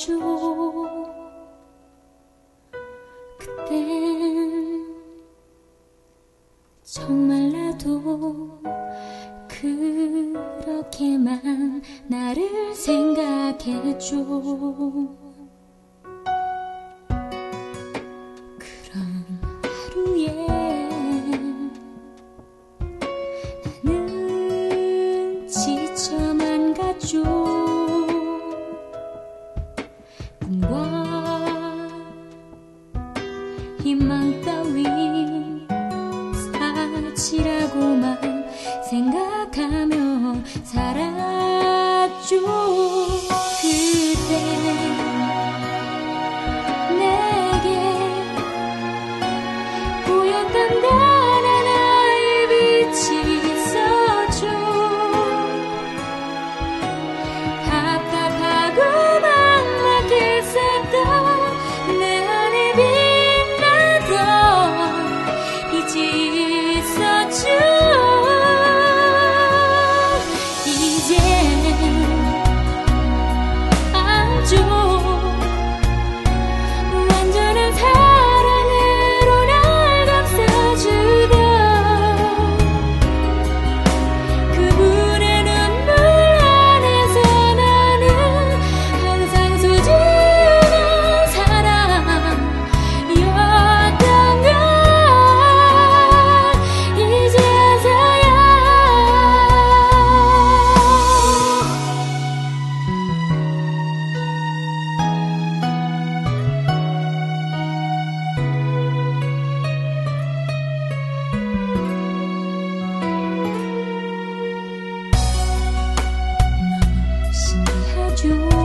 했죠 그땐 정말 나도 그렇게만 나를 생각했죠 꿈과 you.